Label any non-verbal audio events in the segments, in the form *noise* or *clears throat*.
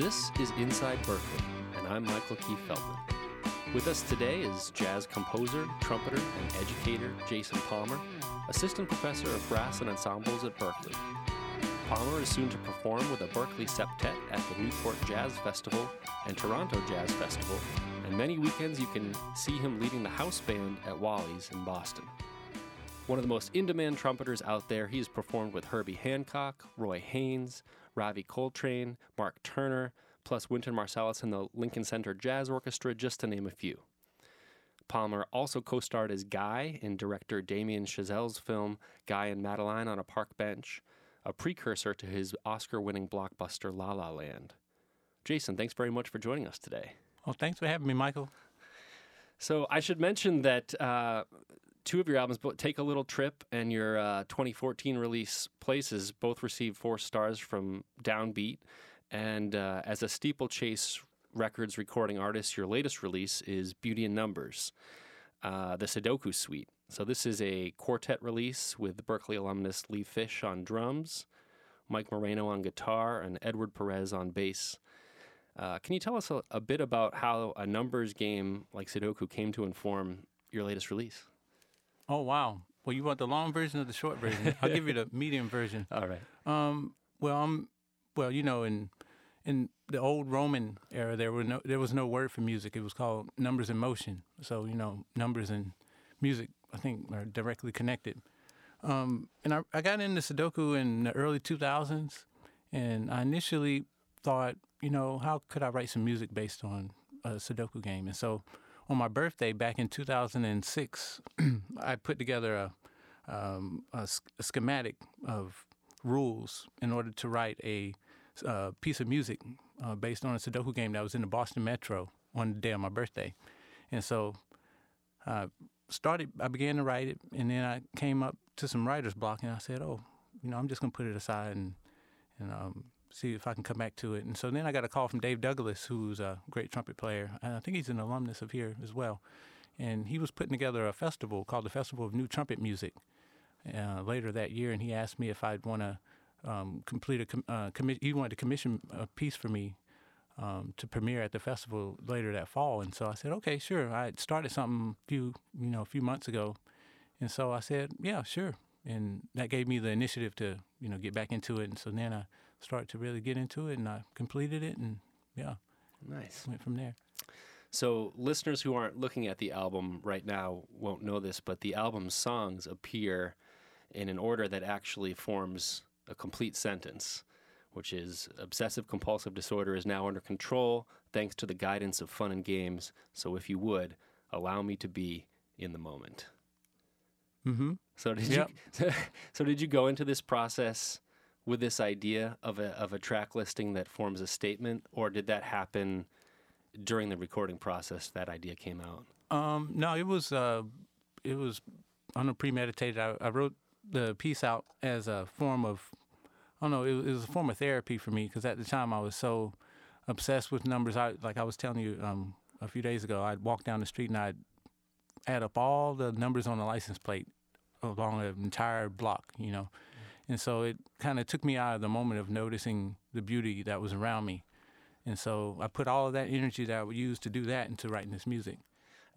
This is Inside Berklee, and I'm Michael Keith Feldman. With us today is jazz composer, trumpeter, and educator Jason Palmer, assistant professor of brass and ensembles at Berklee. Palmer is soon to perform with a Berklee septet at the Newport Jazz Festival and Toronto Jazz Festival, and many weekends you can see him leading the house band at Wally's in Boston. One of the most in demand trumpeters out there, he has performed with Herbie Hancock, Roy Haynes, Ravi Coltrane, Mark Turner, plus Wynton Marsalis and the Lincoln Center Jazz Orchestra, just to name a few. Palmer also co starred as Guy in director Damien Chazelle's film Guy and Madeline on a Park Bench, a precursor to his Oscar winning blockbuster La La Land. Jason, thanks very much for joining us today. Well, thanks for having me, Michael. So, I should mention that uh, two of your albums, Take a Little Trip and your uh, 2014 release Places, both received four stars from Downbeat. And uh, as a Steeplechase Records recording artist, your latest release is Beauty in Numbers, uh, the Sudoku Suite. So this is a quartet release with Berklee alumnus Lee Fish on drums, Mike Moreno on guitar, and Edward Perez on bass. Uh, can you tell us a, a, bit about how a numbers game like Sudoku came to inform your latest release? Oh wow! Well, you want the long version or the short version? I'll give you the *laughs* medium version. All right. Um, well, I'm well, you know, in in the old Roman era, there were no there was no word for music. It was called numbers in motion. So you know, numbers and music, I think, are directly connected. Um, and I, I got into Sudoku in the early 2000s, and I initially thought, you know, how could I write some music based on a Sudoku game? And so, on my birthday back in 2006, *clears throat* I put together a, um, a, a schematic of rules in order to write a uh, piece of music uh, based on a Sudoku game that was in the Boston Metro on the day of my birthday. And so I started, I began to write it, and then I came up to some writer's block, and I said, oh, you know, I'm just going to put it aside and, and um, see if I can come back to it. And so then I got a call from Dave Douglas, who's a great trumpet player. I think he's an alumnus of here as well. And he was putting together a festival called the Festival of New Trumpet Music uh, later that year. And he asked me if I'd want to um, complete a com- uh, he wanted to commission a piece for me um, to premiere at the festival later that fall. And so I said, okay, sure. I started something a few, you know, a few months ago. And so I said, yeah, sure. And that gave me the initiative to, you know, get back into it. And so then I started to really get into it and I completed it and yeah. Nice. Went from there. So listeners who aren't looking at the album right now won't know this, but the album's songs appear in an order that actually forms a complete sentence, which is obsessive compulsive disorder is now under control thanks to the guidance of fun and games. So if you would, allow me to be in the moment. Mm-hmm. So did yep. you *laughs* so did you go into this process with this idea of a of a track listing that forms a statement, or did that happen during the recording process? That idea came out. Um, no, it was uh, it was unpremeditated. I, I wrote the piece out as a form of I don't know. It, it was a form of therapy for me because at the time I was so obsessed with numbers. I like I was telling you um, a few days ago. I'd walk down the street and I'd add up all the numbers on the license plate along an entire block. You know, and so it kind of took me out of the moment of noticing the beauty that was around me. And so I put all of that energy that I would use to do that into writing this music.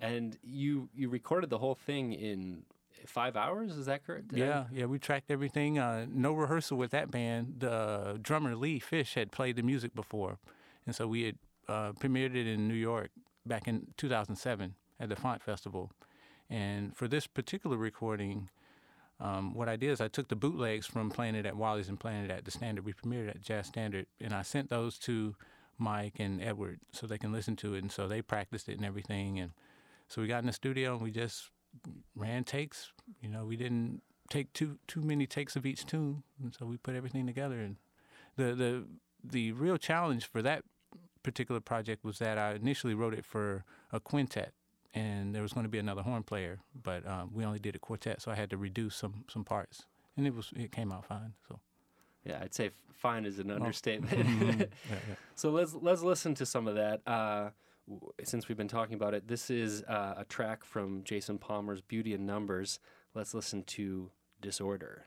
And you you recorded the whole thing in five hours. Is that correct? Yeah, yeah. We tracked everything. Uh, no rehearsal with that band. The drummer Lee Fish had played the music before, and so we had uh, premiered it in New York back in 2007 at the Font Festival. And for this particular recording, um, what I did is I took the bootlegs from playing it at Wally's and playing it at the Standard. We premiered at Jazz Standard, and I sent those to Mike and Edward so they can listen to it. And so they practiced it and everything. And so we got in the studio and we just ran takes. You know, we didn't take too too many takes of each tune, and so we put everything together. And the the the real challenge for that particular project was that I initially wrote it for a quintet, and there was going to be another horn player, but um, we only did a quartet, so I had to reduce some some parts, and it was it came out fine. So. Yeah, I'd say fine is an oh. understatement. *laughs* Mm-hmm. *laughs* yeah, yeah. So let's let's listen to some of that. Uh, since we've been talking about it, this is uh, a track from Jason Palmer's Beauty in Numbers. Let's listen to Disorder.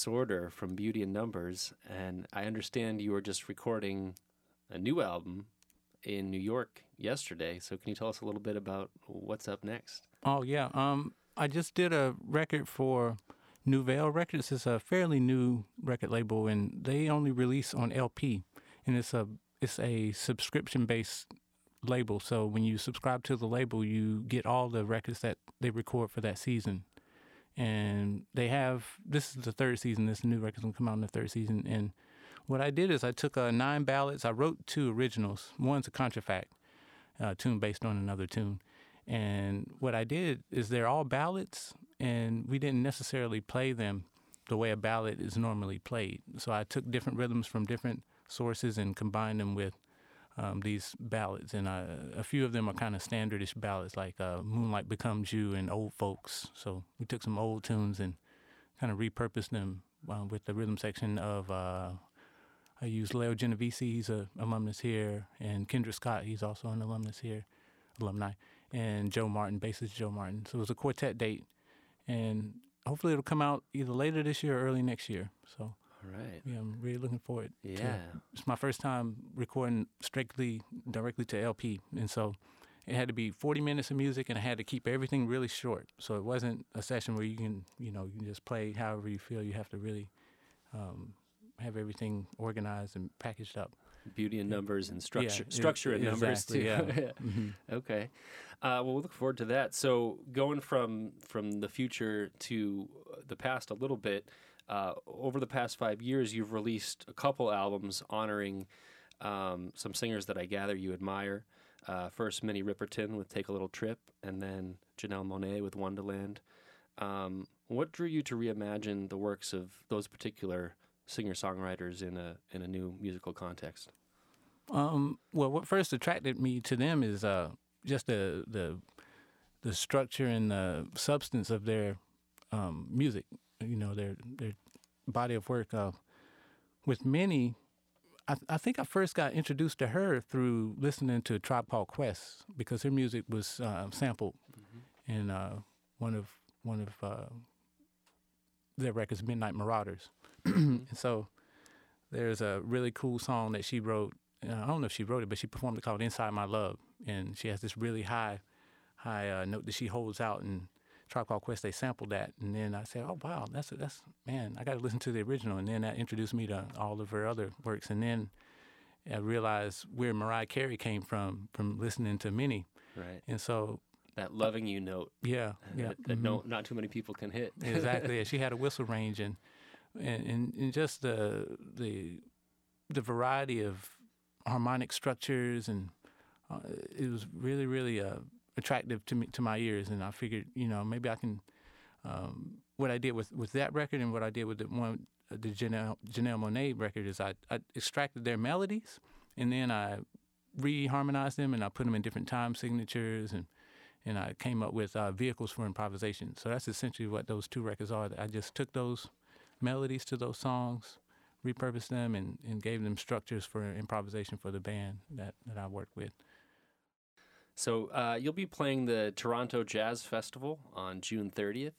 Disorder from Beauty and Numbers, and I understand you were just recording a new album in New York yesterday. So can you tell us a little bit about what's up next? Oh yeah, um, I just did a record for Newvelle Records. It's a fairly new record label, and they only release on LP, and it's a it's a subscription based label. So when you subscribe to the label, you get all the records that they record for that season. And they have this is the third season. This new record's gonna come out in the third season. And what I did is I took uh, nine ballads. I wrote two originals. One's a contrafact uh, tune based on another tune. And what I did is they're all ballads, and we didn't necessarily play them the way a ballad is normally played. So I took different rhythms from different sources and combined them with um, these ballads, and uh, a few of them are kind of standardish ballads, like uh, "Moonlight Becomes You" and "Old Folks." So we took some old tunes and kind of repurposed them uh, with the rhythm section of. Uh, I used Leo Genovese, he's a alumnus here, and Kendrick Scott, he's also an alumnus here, alumni, and Joe Martin, bassist Joe Martin. So it was a quartet date, and hopefully it'll come out either later this year or early next year. So All right. yeah, I'm really looking forward. to Yeah. it's my first time recording strictly directly to LP, and so it had to be 40 minutes of music, and I had to keep everything really short. So it wasn't a session where you can, you know, you can just play however you feel. You have to really um, have everything organized and packaged up. Beauty in numbers and structure, Yeah, structure in numbers exactly, too. yeah. *laughs* hmm Okay. Uh, well, we'll look forward to that. So, going from from the future to the past a little bit, uh, over the past five years, you've released a couple albums honoring um, some singers that I gather you admire. Uh, first, Minnie Riperton with "Take a Little Trip," and then Janelle Monáe with "Wonderland." Um, what drew you to reimagine the works of those particular singer-songwriters in a in a new musical context? Um, well, what first attracted me to them is uh, just the the the structure and the substance of their um, music. You know, their their body of work. Uh, with Minnie, I, I think I first got introduced to her through listening to Tribe Called Quest because her music was uh, sampled in uh, one of one of uh, their records, Midnight Marauders. and so there's a really cool song that she wrote. I don't know if she wrote it, but she performed it called "Inside My Love," and she has this really high, high uh, note that she holds out. And Tribe Called Quest they sampled that, and then I said, "Oh wow, that's that's man, I got to listen to the original." And then that introduced me to all of her other works, and then I realized where Mariah Carey came from from listening to Minnie, Right. and so That loving you note yeah, yeah, that, that mhm. no, not too many people can hit. *laughs* exactly. yeah, she had a whistle range and and and, and just the the the variety of harmonic structures and uh, it was really really uh, attractive to me to my ears and I figured you know maybe I can um, what I did with with that record and what I did with the one the Janelle, Janelle Monáe record is I, I extracted their melodies and then I reharmonized them and I put them in different time signatures and and I came up with uh, vehicles for improvisation. So that's essentially what those two records are. I just took those melodies to those songs, repurposed them, and, and gave them structures for improvisation for the band that, that I worked with. So uh, you'll be playing the Toronto Jazz Festival on June 30th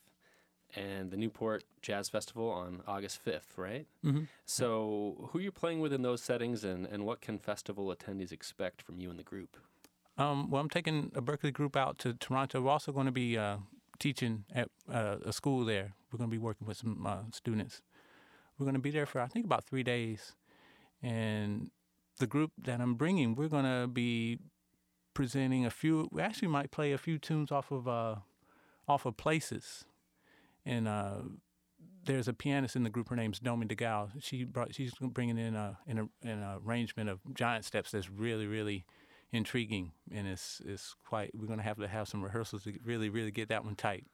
and the Newport Jazz Festival on August 5th, right? Mm-hmm. So who are you're playing with in those settings and, and what can festival attendees expect from you and the group? Um, well, I'm taking a Berklee group out to Toronto. We're also going to be uh, teaching at uh, a school there. We're going to be working with some uh, students. We're going to be there for I think about three days, and the group that I'm bringing, we're going to be presenting a few. We actually might play a few tunes off of uh, off of Places, and uh, there's a pianist in the group. Her name's Domi DeGal. She brought. She's bringing in a in a an arrangement of giant steps that's really really intriguing, and it's it's quite. We're gonna have to have some rehearsals to really really get that one tight.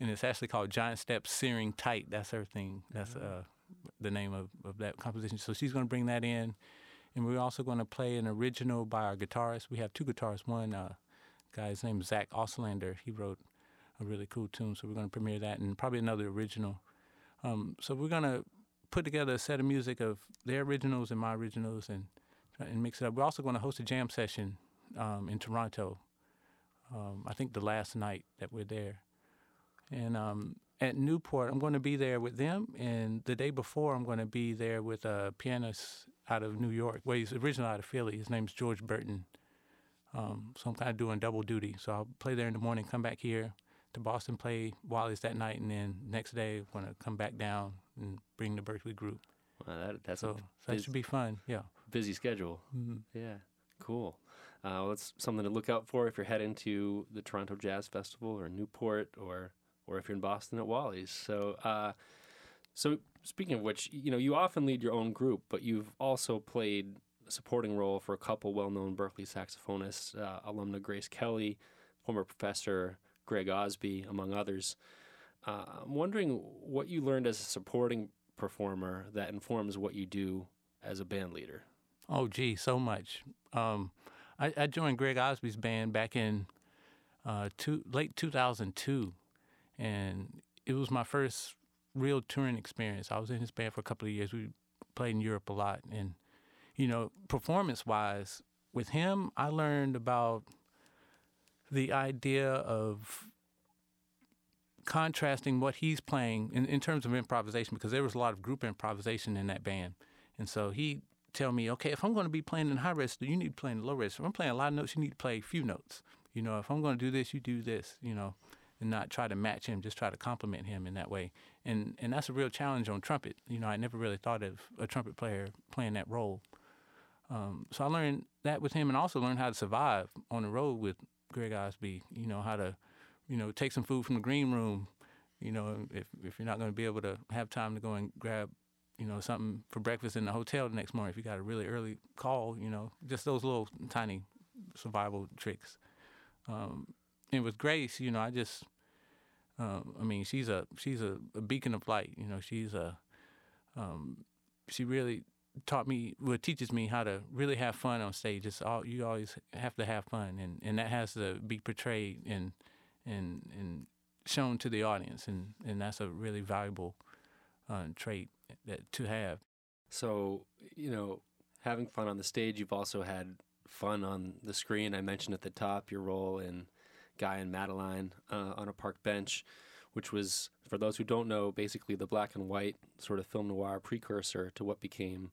And it's actually called Giant Steps Searing Tight. That's her thing. That's uh, the name of, of that composition. So she's gonna bring that in, and we're also gonna play an original by our guitarist. We have two guitarists. One uh, guy's name is Zach Oslander. He wrote a really cool tune, so we're gonna premiere that, and probably another original. Um, so we're gonna put together a set of music of their originals and my originals, and and mix it up. We're also going to host a jam session um, in Toronto. Um, I think the last night that we're there, and um, at Newport, I'm going to be there with them, and the day before, I'm going to be there with a pianist out of New York. Well, he's originally out of Philly. His name's George Burton. Um, so I'm kind of doing double duty. So I'll play there in the morning, come back here to Boston, play Wally's that night, and then next day, I'm going to come back down and bring the Berklee group. Wow, that, that's So, a so that should be fun. Yeah. busy schedule. Mhm. Yeah, cool. Uh, well, it's something to look out for if you're heading to the Toronto Jazz Festival or Newport or or if you're in Boston at Wally's. So, uh, so speaking of which, you know, you often lead your own group, but you've also played a supporting role for a couple well-known Berklee saxophonists, uh, alumna Grace Kelly, former professor Greg Osby, among others. Uh, I'm wondering what you learned as a supporting performer that informs what you do as a band leader. Oh, gee, so much. Um, I, I joined Greg Osby's band back in uh, two, late 2002, and it was my first real touring experience. I was in his band for a couple of years. We played in Europe a lot, and you know, performance-wise, with him, I learned about the idea of contrasting what he's playing in, in terms of improvisation because there was a lot of group improvisation in that band. And so he tell me okay if i'm going to be playing in high register you need to play in low register if i'm playing a lot of notes you need to play a few notes. You know if i'm going to do this you do this you know and not try to match him just try to compliment him in that way and and that's a real challenge on trumpet you know i never really thought of a trumpet player playing that role um, so i learned that with him and also learned how to survive on the road with greg osby you know how to you know, take some food from the green room. You know, if if you're not going to be able to have time to go and grab, you know, something for breakfast in the hotel the next morning, if you got a really early call, you know, just those little tiny survival tricks. Um, and with Grace, you know, I just, um, I mean, she's a she's a, a beacon of light. You know, she's a, um, she really taught me, well, teaches me how to really have fun on stage. It's all you always have to have fun, and and that has to be portrayed in and and shown to the audience, and and that's a really valuable uh, trait that to have. So, you know, having fun on the stage, you've also had fun on the screen. I mentioned at the top your role in Guy and Madeline uh, on a park bench, which was, for those who don't know, basically the black and white sort of film noir precursor to what became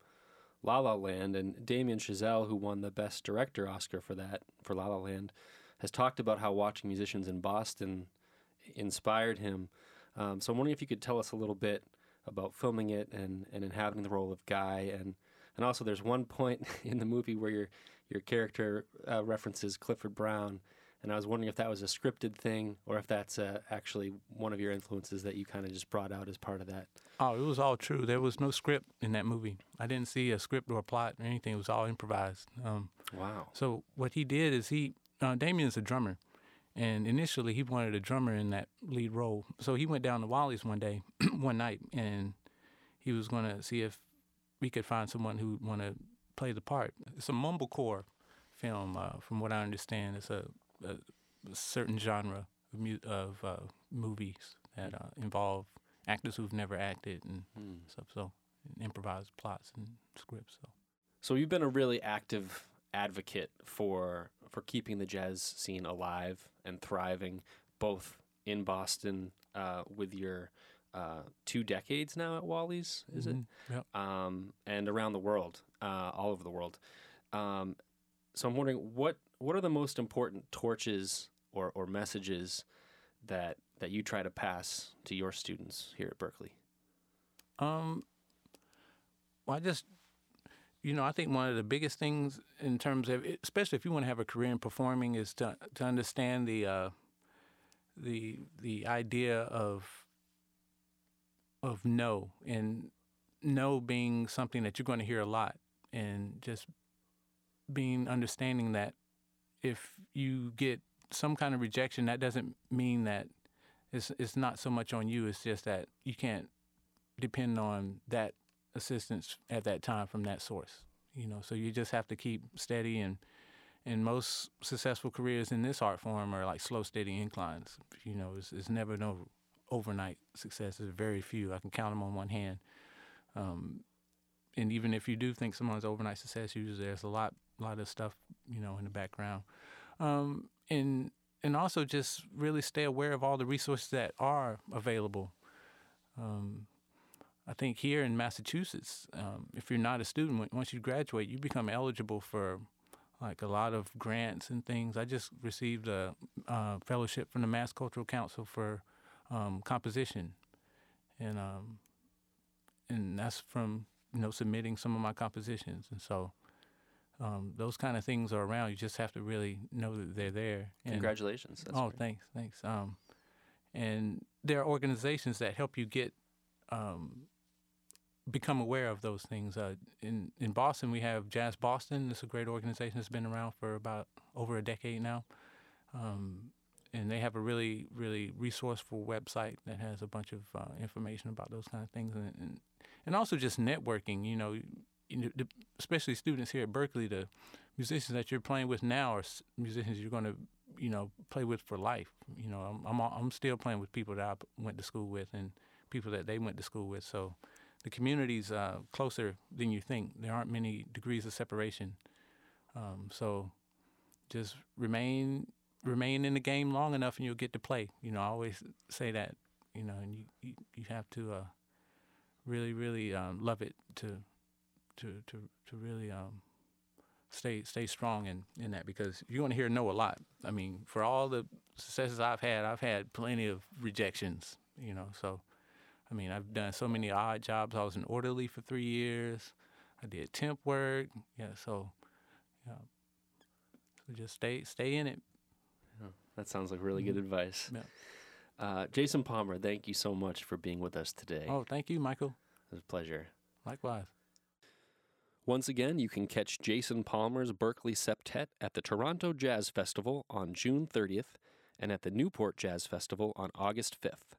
La La Land. And Damien Chazelle, who won the Best Director Oscar for that, for La La Land, has talked about how watching musicians in Boston inspired him. Um, so I'm wondering if you could tell us a little bit about filming it and, and inhabiting the role of Guy and and also there's one point *laughs* in the movie where your your character uh, references Clifford Brown and I was wondering if that was a scripted thing or if that's uh, actually one of your influences that you kind of just brought out as part of that. Oh, it was all true. There was no script in that movie. I didn't see a script or a plot or anything. It was all improvised. Um, Wow. so what he did is he, uh, Damien's a drummer, and initially he wanted a drummer in that lead role. So he went down to Wally's one day, *clears throat* one night, and he was going to see if we could find someone who would want to play the part. It's a mumblecore film, uh, from what I understand. It's a, a, a certain genre of, mu- of uh, movies that uh, involve actors who've never acted and Hmm. stuff. So and improvised plots and scripts. So. So you've been a really active advocate for for keeping the jazz scene alive and thriving, both in Boston uh, with your uh, two decades now at Wally's, is it? Mhm. Yep. um, and around the world, uh, all over the world. Um, so I'm wondering what what are the most important torches or, or messages that that you try to pass to your students here at Berklee? Um, well, I just, you know, I think one of the biggest things in terms of, especially if you want to have a career in performing, is to to understand the uh, the the idea of of no and no being something that you're going to hear a lot, and just being understanding that if you get some kind of rejection, that doesn't mean that it's it's not so much on you. It's just that you can't depend on that assistance at that time from that source. You know, so you just have to keep steady and and most successful careers in this art form are like slow, steady inclines. You know, it's, it's never no overnight success. There's very few. I can count them on one hand. Um, and even if you do think someone's overnight success, usually there's a lot, lot of stuff, you know, in the background. Um, and and also just really stay aware of all the resources that are available. Um, I think here in Massachusetts, um, if you're not a student, once you graduate, you become eligible for like a lot of grants and things. I just received a uh, fellowship from the Mass Cultural Council for um, composition, and um, and that's from you know submitting some of my compositions, and so um, those kind of things are around. You just have to really know that they're there. And, Congratulations! That's oh, great. thanks, thanks. Um, and there are organizations that help you get um, become aware of those things. Uh, in in Boston, we have Jazz Boston. It's a great organization that's been around for about over a decade now, um, and they have a really really resourceful website that has a bunch of uh, information about those kind of things, and, and, and also just networking. You know, especially students here at Berklee, the musicians that you're playing with now are musicians you're going to you know play with for life. You know, I'm I'm, I'm still playing with people that I went to school with and people that they went to school with, so the community's uh, closer than you think. There aren't many degrees of separation. Um, so just remain remain in the game long enough, and you'll get to play. You know, I always say that. You know, and you you, you have to uh, really really um, love it to to to to really um, stay stay strong in in that because you're going to hear no a lot. I mean, for all the successes I've had, I've had plenty of rejections. You know, so I mean, I've done so many odd jobs. I was an orderly for three years. I did temp work. Yeah, so, yeah. So just stay stay in it. Yeah, that sounds like really good mm-hmm. advice. Yeah. Uh, Jason Palmer, thank you so much for being with us today. Oh, thank you, Michael. It was a pleasure. Likewise. Once again, you can catch Jason Palmer's Berklee Septet at the Toronto Jazz Festival on June 30th and at the Newport Jazz Festival on August 5th.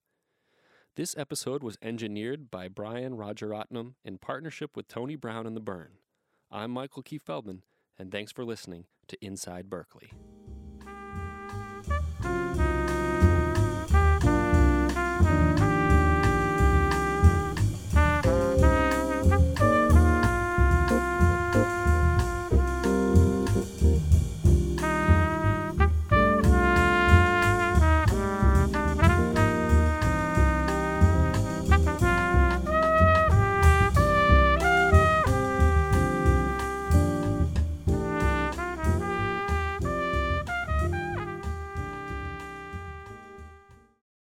This episode was engineered by Brian Roger Rajaratnam in partnership with Tony Brown and the BIRN. I'm Michael Keith Feldman, and thanks for listening to Inside Berklee.